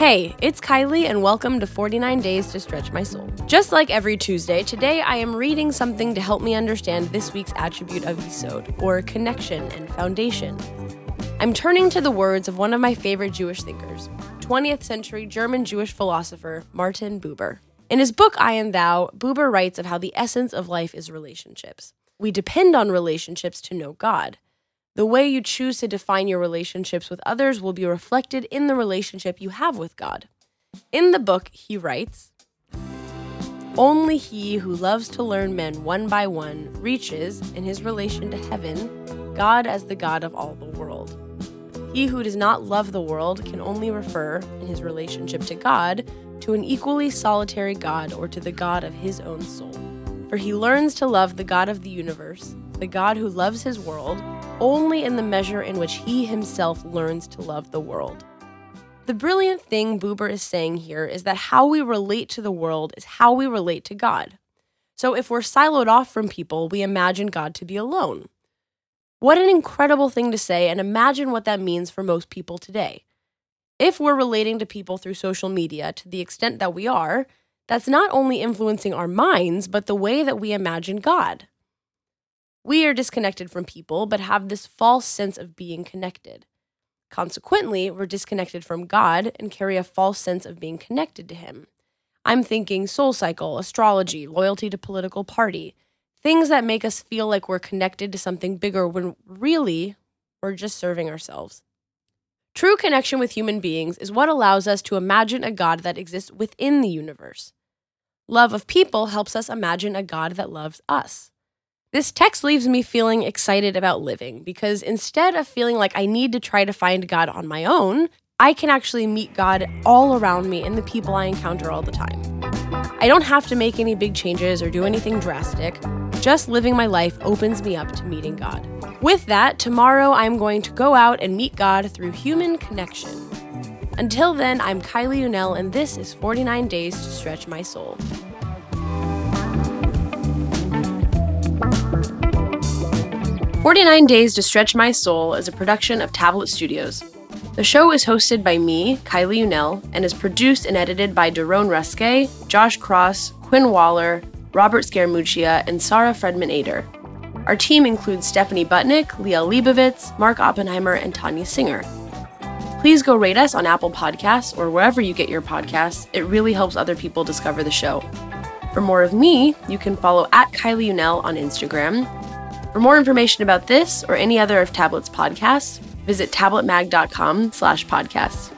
Hey, it's Kylie, and welcome to 49 Days to Stretch My Soul. Just like every Tuesday, today I am reading something to help me understand this week's attribute of Yesod, or connection and foundation. I'm turning to the words of one of my favorite Jewish thinkers, 20th century German Jewish philosopher Martin Buber. In his book I and Thou, Buber writes of how the essence of life is relationships. We depend on relationships to know God. The way you choose to define your relationships with others will be reflected in the relationship you have with God. In the book, he writes Only he who loves to learn men one by one reaches, in his relation to heaven, God as the God of all the world. He who does not love the world can only refer, in his relationship to God, to an equally solitary God or to the God of his own soul. For he learns to love the God of the universe, the God who loves his world, only in the measure in which he himself learns to love the world. The brilliant thing Buber is saying here is that how we relate to the world is how we relate to God. So if we're siloed off from people, we imagine God to be alone. What an incredible thing to say, and imagine what that means for most people today. If we're relating to people through social media to the extent that we are, that's not only influencing our minds, but the way that we imagine God. We are disconnected from people, but have this false sense of being connected. Consequently, we're disconnected from God and carry a false sense of being connected to Him. I'm thinking soul cycle, astrology, loyalty to political party, things that make us feel like we're connected to something bigger when really we're just serving ourselves. True connection with human beings is what allows us to imagine a God that exists within the universe. Love of people helps us imagine a God that loves us. This text leaves me feeling excited about living because instead of feeling like I need to try to find God on my own, I can actually meet God all around me in the people I encounter all the time. I don't have to make any big changes or do anything drastic. Just living my life opens me up to meeting God. With that, tomorrow I'm going to go out and meet God through human connection. Until then, I'm Kylie Unell, and this is 49 Days to Stretch My Soul. 49 Days to Stretch My Soul is a production of Tablet Studios. The show is hosted by me, Kylie Unell, and is produced and edited by Daron Ruske, Josh Cross, Quinn Waller, Robert Scaramuccia, and Sarah Fredman Ader. Our team includes Stephanie Butnick, Liel Leibovitz, Mark Oppenheimer, and Tanya Singer. Please go rate us on Apple Podcasts or wherever you get your podcasts. It really helps other people discover the show. For more of me, you can follow at Kylie Unell on Instagram for more information about this or any other of Tablet's podcasts, visit tabletmag.com slash podcasts.